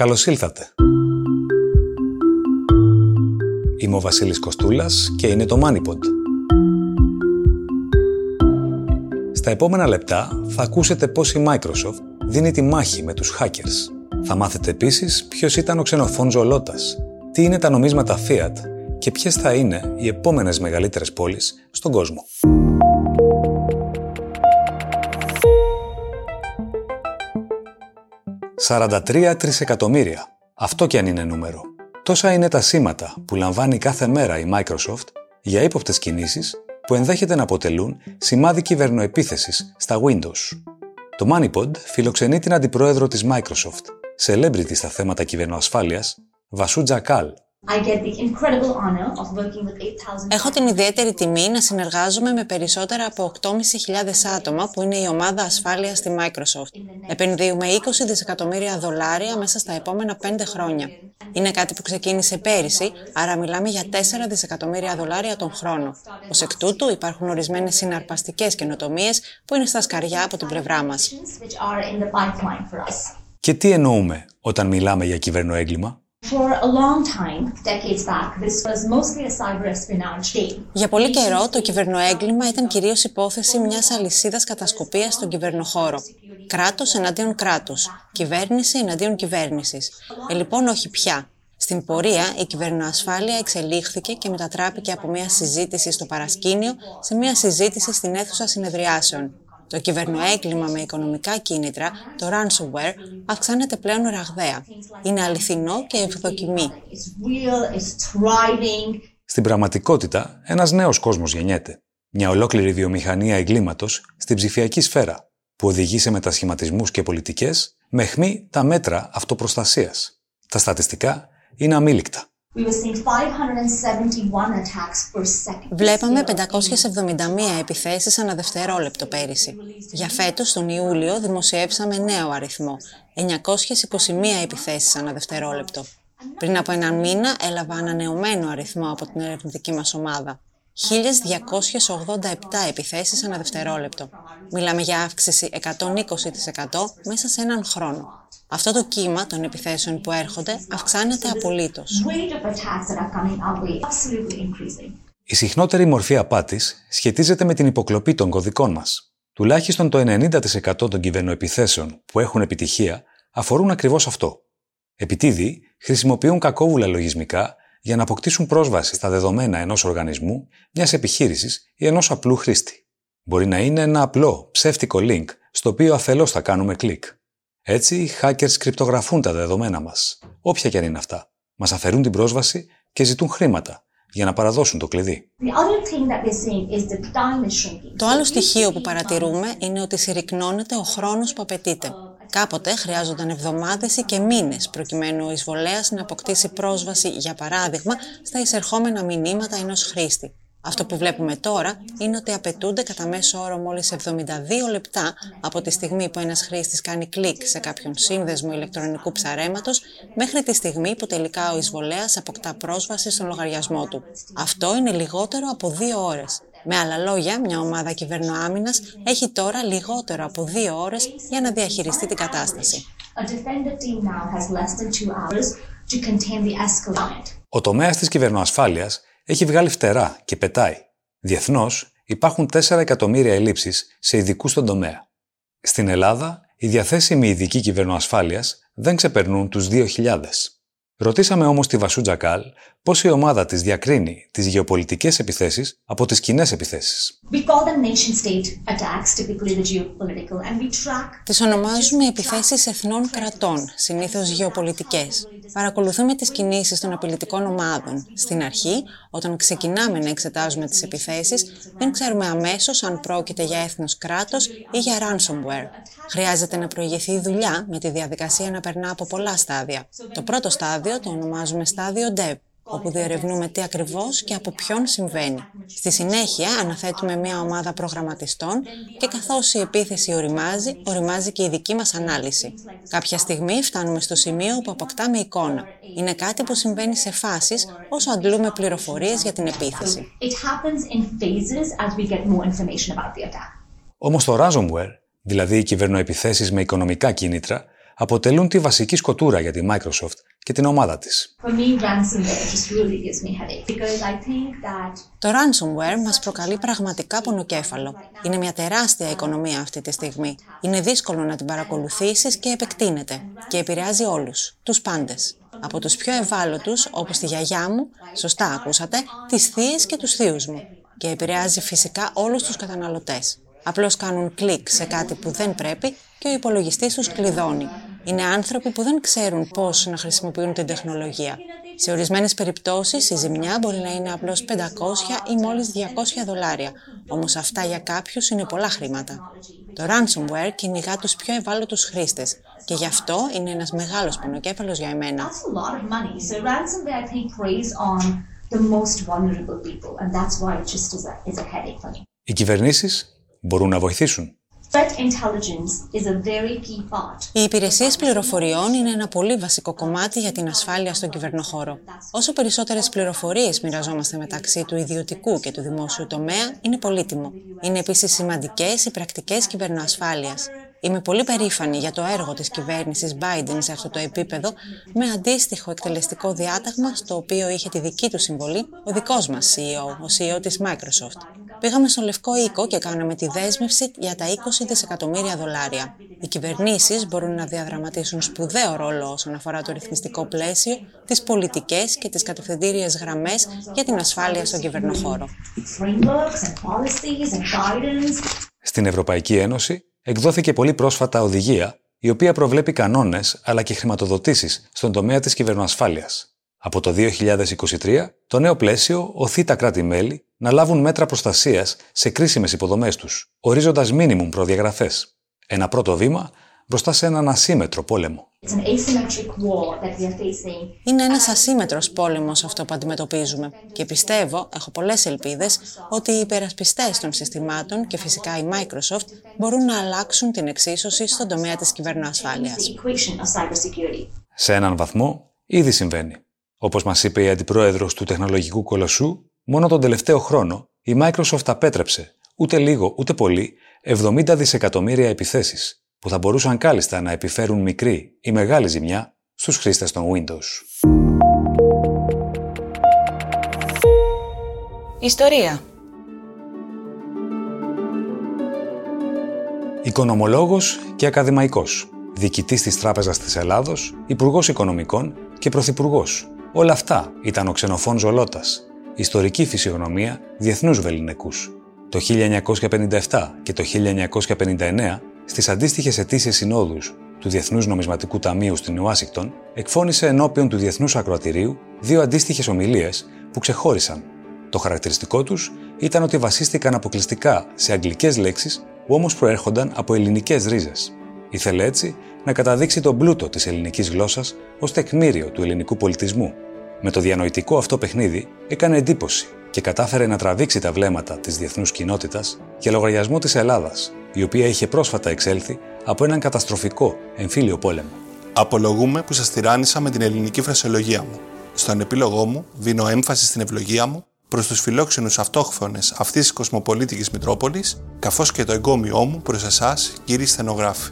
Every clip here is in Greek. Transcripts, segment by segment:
Καλώς ήλθατε. Είμαι ο Βασίλης Κοστούλας και είναι το MoneyPod. Στα επόμενα λεπτά θα ακούσετε πώς η Microsoft δίνει τη μάχη με τους hackers. Θα μάθετε επίσης ποιος ήταν ο ξενοφών Ζολότας, τι είναι τα νομίσματα Fiat και ποιες θα είναι οι επόμενες μεγαλύτερες πόλεις στον κόσμο. 43 τρισεκατομμύρια. Αυτό κι αν είναι νούμερο. Τόσα είναι τα σήματα που λαμβάνει κάθε μέρα η Microsoft για ύποπτες κινήσεις που ενδέχεται να αποτελούν σημάδι κυβερνοεπίθεσης στα Windows. Το MoneyPod φιλοξενεί την αντιπρόεδρο της Microsoft, celebrity στα θέματα κυβερνοασφάλειας, Βασού Τζακάλ, Έχω την ιδιαίτερη τιμή να συνεργάζομαι με περισσότερα από 8.500 άτομα που είναι η ομάδα ασφάλειας στη Microsoft. Επενδύουμε 20 δισεκατομμύρια δολάρια μέσα στα επόμενα 5 χρόνια. Είναι κάτι που ξεκίνησε πέρυσι, άρα μιλάμε για 4 δισεκατομμύρια δολάρια τον χρόνο. Ω εκ τούτου υπάρχουν ορισμένες συναρπαστικές καινοτομίες που είναι στα σκαριά από την πλευρά μας. Και τι εννοούμε όταν μιλάμε για κυβερνοέγκλημα; Για πολύ καιρό το κυβερνοέγκλημα ήταν κυρίως υπόθεση μιας αλυσίδας κατασκοπίας στον κυβερνοχώρο. Κράτος εναντίον κράτους, κυβέρνηση εναντίον κυβέρνησης. Ε, λοιπόν όχι πια. Στην πορεία η κυβερνοασφάλεια εξελίχθηκε και μετατράπηκε από μια συζήτηση στο παρασκήνιο σε μια συζήτηση στην αίθουσα συνεδριάσεων. Το κυβερνοέγκλημα με οικονομικά κίνητρα, το ransomware, αυξάνεται πλέον ραγδαία. Είναι αληθινό και ευδοκιμή. Στην πραγματικότητα, ένας νέος κόσμος γεννιέται. Μια ολόκληρη βιομηχανία εγκλήματος στην ψηφιακή σφαίρα, που οδηγεί σε μετασχηματισμούς και πολιτικές με χμή τα μέτρα αυτοπροστασίας. Τα στατιστικά είναι αμήλικτα. Βλέπαμε 571 επιθέσεις ανά δευτερόλεπτο πέρυσι. Για φέτος, τον Ιούλιο, δημοσιεύσαμε νέο αριθμό, 921 επιθέσεις ανά δευτερόλεπτο. Πριν από έναν μήνα έλαβα ανανεωμένο αριθμό από την ερευνητική μας ομάδα. 1.287 επιθέσεις ανά δευτερόλεπτο. Μιλάμε για αύξηση 120% μέσα σε έναν χρόνο. Αυτό το κύμα των επιθέσεων που έρχονται αυξάνεται απολύτως. Η συχνότερη μορφή απάτης σχετίζεται με την υποκλοπή των κωδικών μας. Τουλάχιστον το 90% των κυβερνοεπιθέσεων που έχουν επιτυχία αφορούν ακριβώς αυτό. Επιτίδη χρησιμοποιούν κακόβουλα λογισμικά για να αποκτήσουν πρόσβαση στα δεδομένα ενός οργανισμού, μιας επιχείρησης ή ενός απλού χρήστη. Μπορεί να είναι ένα απλό, ψεύτικο link, στο οποίο αφελώς θα κάνουμε κλικ. Έτσι, οι hackers κρυπτογραφούν τα δεδομένα μας, όποια και αν είναι αυτά. Μας αφαιρούν την πρόσβαση και ζητούν χρήματα για να παραδώσουν το κλειδί. Το άλλο στοιχείο που παρατηρούμε είναι ότι συρρυκνώνεται ο χρόνος που απαιτείται. Κάποτε χρειάζονταν εβδομάδες ή και μήνες προκειμένου ο εισβολέας να αποκτήσει πρόσβαση, για παράδειγμα, στα εισερχόμενα μηνύματα ενός χρήστη. Αυτό που βλέπουμε τώρα είναι ότι απαιτούνται κατά μέσο όρο μόλις 72 λεπτά από τη στιγμή που ένας χρήστης κάνει κλικ σε κάποιον σύνδεσμο ηλεκτρονικού ψαρέματος μέχρι τη στιγμή που τελικά ο εισβολέας αποκτά πρόσβαση στον λογαριασμό του. Αυτό είναι λιγότερο από δύο ώρες. Με άλλα λόγια, μια ομάδα κυβερνοάμυνας έχει τώρα λιγότερο από δύο ώρες για να διαχειριστεί την κατάσταση. Ο τομέας της κυβερνοασφάλειας έχει βγάλει φτερά και πετάει. Διεθνώς υπάρχουν 4 εκατομμύρια ελλείψεις σε ειδικούς στον τομέα. Στην Ελλάδα, οι διαθέσιμοι ειδικοί κυβερνοασφάλειας δεν ξεπερνούν τους 2.000. Ρωτήσαμε όμως τη Βασού Τζακάλ πώς η ομάδα της διακρίνει τις γεωπολιτικές επιθέσεις από τις κοινές επιθέσεις. Τις ονομάζουμε επιθέσεις εθνών κρατών, συνήθως γεωπολιτικές. Παρακολουθούμε τις κινήσεις των απειλητικών ομάδων. Στην αρχή, όταν ξεκινάμε να εξετάζουμε τις επιθέσεις, δεν ξέρουμε αμέσως αν πρόκειται για έθνος κράτος ή για ransomware. Χρειάζεται να προηγηθεί η δουλειά με τη διαδικασία να περνά από πολλά στάδια. Το πρώτο στάδιο το ονομάζουμε στάδιο DEV, όπου διερευνούμε τι ακριβώς και από ποιον συμβαίνει. Στη συνέχεια αναθέτουμε μια ομάδα προγραμματιστών και καθώς η επίθεση οριμάζει, οριμάζει και η δική μας ανάλυση. Κάποια στιγμή φτάνουμε στο σημείο που αποκτάμε εικόνα. Είναι κάτι που συμβαίνει σε φάσεις όσο αντλούμε πληροφορίες για την επίθεση. Όμως το ransomware, δηλαδή οι κυβερνοεπιθέσεις με οικονομικά κίνητρα, αποτελούν τη βασική σκοτούρα για τη Microsoft και την ομάδα της. Το ransomware μας προκαλεί πραγματικά πονοκέφαλο. Είναι μια τεράστια οικονομία αυτή τη στιγμή. Είναι δύσκολο να την παρακολουθήσεις και επεκτείνεται και επηρεάζει όλους, τους πάντες. Από τους πιο ευάλωτους, όπως τη γιαγιά μου, σωστά ακούσατε, τις θείες και τους θείους μου. Και επηρεάζει φυσικά όλους τους καταναλωτές. Απλώς κάνουν κλικ σε κάτι που δεν πρέπει και ο υπολογιστής τους κλειδώνει. Είναι άνθρωποι που δεν ξέρουν πώς να χρησιμοποιούν την τεχνολογία. Σε ορισμένες περιπτώσεις η ζημιά μπορεί να είναι απλώς 500 ή μόλις 200 δολάρια, όμως αυτά για κάποιους είναι πολλά χρήματα. Το ransomware κυνηγά τους πιο ευάλωτους χρήστες και γι' αυτό είναι ένας μεγάλος πονοκέφαλος για εμένα. Οι κυβερνήσεις μπορούν να βοηθήσουν. Οι υπηρεσίες πληροφοριών είναι ένα πολύ βασικό κομμάτι για την ασφάλεια στον κυβερνοχώρο. Όσο περισσότερες πληροφορίες μοιραζόμαστε μεταξύ του ιδιωτικού και του δημόσιου τομέα, είναι πολύτιμο. Είναι επίσης σημαντικές οι πρακτικές κυβερνοασφάλειας. Είμαι πολύ περήφανη για το έργο της κυβέρνησης Biden σε αυτό το επίπεδο με αντίστοιχο εκτελεστικό διάταγμα στο οποίο είχε τη δική του συμβολή ο δικός μας CEO, ο CEO της Microsoft. Πήγαμε στο Λευκό Οίκο και κάναμε τη δέσμευση για τα 20 δισεκατομμύρια δολάρια. Οι κυβερνήσεις μπορούν να διαδραματίσουν σπουδαίο ρόλο όσον αφορά το ρυθμιστικό πλαίσιο, τις πολιτικές και τις κατευθυντήριες γραμμές για την ασφάλεια στον κυβερνοχώρο. Στην Ευρωπαϊκή Ένωση εκδόθηκε πολύ πρόσφατα οδηγία η οποία προβλέπει κανόνες αλλά και χρηματοδοτήσεις στον τομέα της κυβερνοασφάλειας. Από το 2023, το νέο πλαίσιο οθεί τα κράτη-μέλη να λάβουν μέτρα προστασίας σε κρίσιμες υποδομές τους, ορίζοντας μίνιμουμ προδιαγραφές. Ένα πρώτο βήμα μπροστά σε έναν ασύμετρο πόλεμο. Είναι ένας ασύμετρος πόλεμος αυτό που αντιμετωπίζουμε και πιστεύω, έχω πολλές ελπίδες, ότι οι υπερασπιστές των συστημάτων και φυσικά η Microsoft μπορούν να αλλάξουν την εξίσωση στον τομέα της κυβερνοασφάλειας. Σε έναν βαθμό ήδη συμβαίνει. Όπως μας είπε η αντιπρόεδρος του τεχνολογικού κολοσσού, μόνο τον τελευταίο χρόνο η Microsoft απέτρεψε ούτε λίγο ούτε πολύ 70 δισεκατομμύρια επιθέσεις που θα μπορούσαν κάλλιστα να επιφέρουν μικρή ή μεγάλη ζημιά στους χρήστες των Windows. Ιστορία Οικονομολόγος και ακαδημαϊκός, διοικητής της Τράπεζας της Ελλάδος, Υπουργός Οικονομικών και Πρωθυπουργός. Όλα αυτά ήταν ο Ξενοφών Ζολότας, ιστορική φυσιογνωμία διεθνούς βεληνικούς. Το 1957 και το 1959 στις αντίστοιχες αιτήσεις συνόδους του Διεθνούς Νομισματικού Ταμείου στην Ουάσιγκτον, εκφώνησε ενώπιον του Διεθνούς Ακροατηρίου δύο αντίστοιχες ομιλίες που ξεχώρισαν. Το χαρακτηριστικό τους ήταν ότι βασίστηκαν αποκλειστικά σε αγγλικές λέξεις που όμως προέρχονταν από ελληνικές ρίζες. Ήθελε έτσι να καταδείξει τον πλούτο της ελληνικής γλώσσας ως τεκμήριο του ελληνικού πολιτισμού. Με το διανοητικό αυτό παιχνίδι έκανε εντύπωση και κατάφερε να τραβήξει τα βλέμματα της διεθνούς κοινότητας για λογαριασμό της Ελλάδας, η οποία είχε πρόσφατα εξέλθει από έναν καταστροφικό εμφύλιο πόλεμο. Απολογούμε που σας τυράννησα με την ελληνική φρασιολογία μου. Στον επίλογό μου δίνω έμφαση στην ευλογία μου προς τους φιλόξενους αυτόχθονες αυτής της κοσμοπολίτικης Μητρόπολης, καθώς και το εγκόμιό μου προς εσάς, κύριοι στενογράφοι.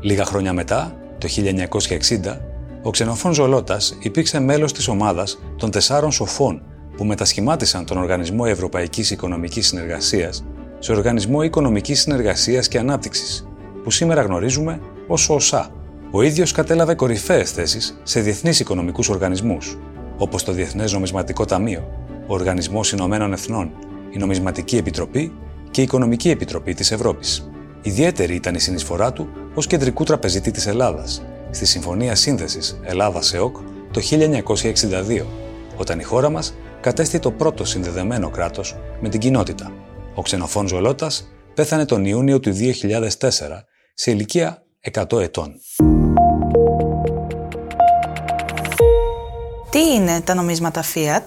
Λίγα χρόνια μετά, το 1960, ο Ξενοφών Ζολότας υπήρξε μέλος της ομάδας των τεσσάρων σοφών που μετασχημάτισαν τον Οργανισμό Ευρωπαϊκής Οικονομικής Συνεργασίας σε Οργανισμό Οικονομικής Συνεργασίας και Ανάπτυξης, που σήμερα γνωρίζουμε ως ΟΣΑ. Ο ίδιος κατέλαβε κορυφαίες θέσεις σε διεθνείς οικονομικούς οργανισμούς, όπως το Διεθνές Νομισματικό Ταμείο, ο Οργανισμός Ηνωμένων Εθνών, η Νομισματική Επιτροπή και η Οικονομική Επιτροπή της Ευρώπης. Ιδιαίτερη ήταν η συνεισφορά του ως κεντρικού τραπεζίτη της Ελλάδας, στη Συμφωνία Σύνθεσης Ελλάδα-ΣΕΟΚ το 1962, όταν η χώρα μας κατέστη το πρώτο συνδεδεμένο κράτος με την κοινότητα. Ο ξενοφών Ζολότας πέθανε τον Ιούνιο του 2004 σε ηλικία 100 ετών. Τι είναι τα νομίσματα Fiat?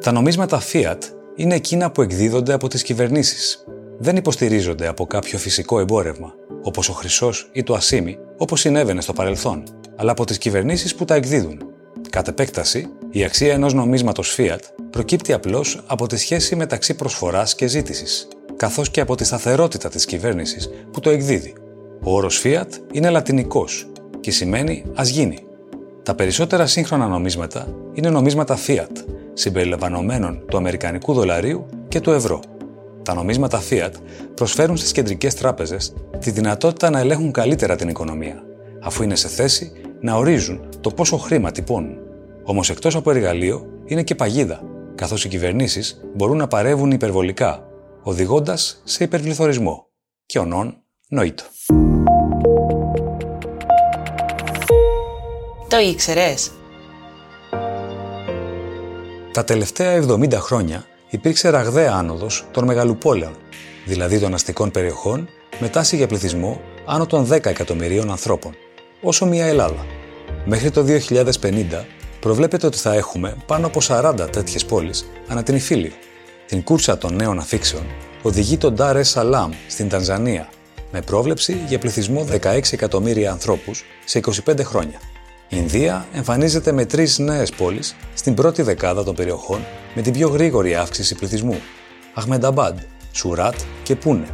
Τα νομίσματα Fiat είναι εκείνα που εκδίδονται από τις κυβερνήσεις. Δεν υποστηρίζονται από κάποιο φυσικό εμπόρευμα, όπως ο χρυσός ή το ασίμι, όπως συνέβαινε στο παρελθόν, αλλά από τις κυβερνήσεις που τα εκδίδουν. Κατ' επέκταση, η αξία ενός νομίσματος Fiat προκύπτει απλώς από τη σχέση μεταξύ προσφοράς και ζήτησης. καθώς και από τη σταθερότητα της κυβέρνησης που το εκδίδει. Ο όρος Fiat είναι λατινικός και σημαίνει «ας γίνει». Τα περισσότερα σύγχρονα νομίσματα είναι νομίσματα Fiat, συμπεριλαμβανομένων του Αμερικανικού δολαρίου και του ευρώ. Τα νομίσματα Fiat προσφέρουν στις κεντρικές τράπεζες τη δυνατότητα να ελέγχουν καλύτερα την οικονομία, αφού είναι σε θέση να ορίζουν το πόσο χρήμα τυπώνουν. Όμως εκτός από εργαλείο είναι και παγίδα, καθώς οι κυβερνήσεις μπορούν να παρεύουν υπερβολικά, οδηγώντας σε υπερβληθωρισμό. Και ονόν νοήτο. Το ήξερες; Τα τελευταία 70 χρόνια υπήρξε ραγδαία άνοδος των μεγαλοπόλεων, δηλαδή των αστικών περιοχών με τάση για πληθυσμό άνω των 10 εκατομμυρίων ανθρώπων, όσο μια Ελλάδα. Μέχρι το 2050 προβλέπεται ότι θα έχουμε πάνω από 40 τέτοιες πόλεις ανά την Ιφίλιο. Την κούρσα των νέων αφήξεων οδηγεί τον Ντάρε Σαλάμ στην Τανζανία με πρόβλεψη για πληθυσμό 16 εκατομμύρια ανθρώπους σε 25 χρόνια. Η Ινδία εμφανίζεται με τρεις νέες πόλεις στην πρώτη δεκάδα των περιοχών με την πιο γρήγορη αύξηση πληθυσμού. Αχμενταμπάντ, Σουράτ και Πούνε.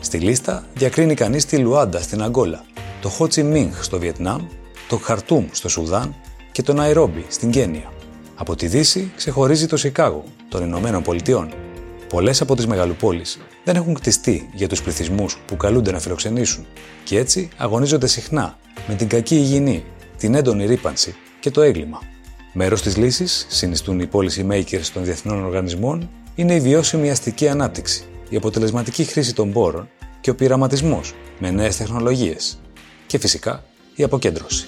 Στη λίστα διακρίνει κανείς τη Λουάντα στην Αγκόλα, το Χότσι Μίνγκ στο Βιετνάμ, το Χαρτούμ στο Σουδάν και το Ναϊρόμπι στην Κένια. Από τη Δύση ξεχωρίζει το Σικάγο των Ηνωμένων Πολιτειών. Πολλές από τις μεγαλοπόλεις δεν έχουν κτιστεί για τους πληθυσμούς που καλούνται να φιλοξενήσουν και έτσι αγωνίζονται συχνά με την κακή υγιεινή, την έντονη ρήπανση και το έγκλημα. Μέρος της λύσης, συνιστούν οι policy makers των διεθνών οργανισμών, είναι η βιώσιμη αστική ανάπτυξη, η αποτελεσματική χρήση των πόρων και ο πειραματισμός με νέες τεχνολογίες. Και φυσικά η αποκέντρωση.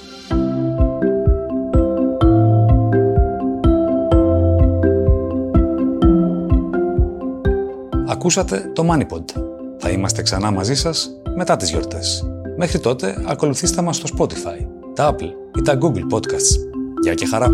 Ακούσατε το MoneyPod. Θα είμαστε ξανά μαζί σας μετά τις γιορτές. Μέχρι τότε ακολουθήστε μας στο Spotify, τα Apple ή τα Google Podcasts. Γεια και χαρά!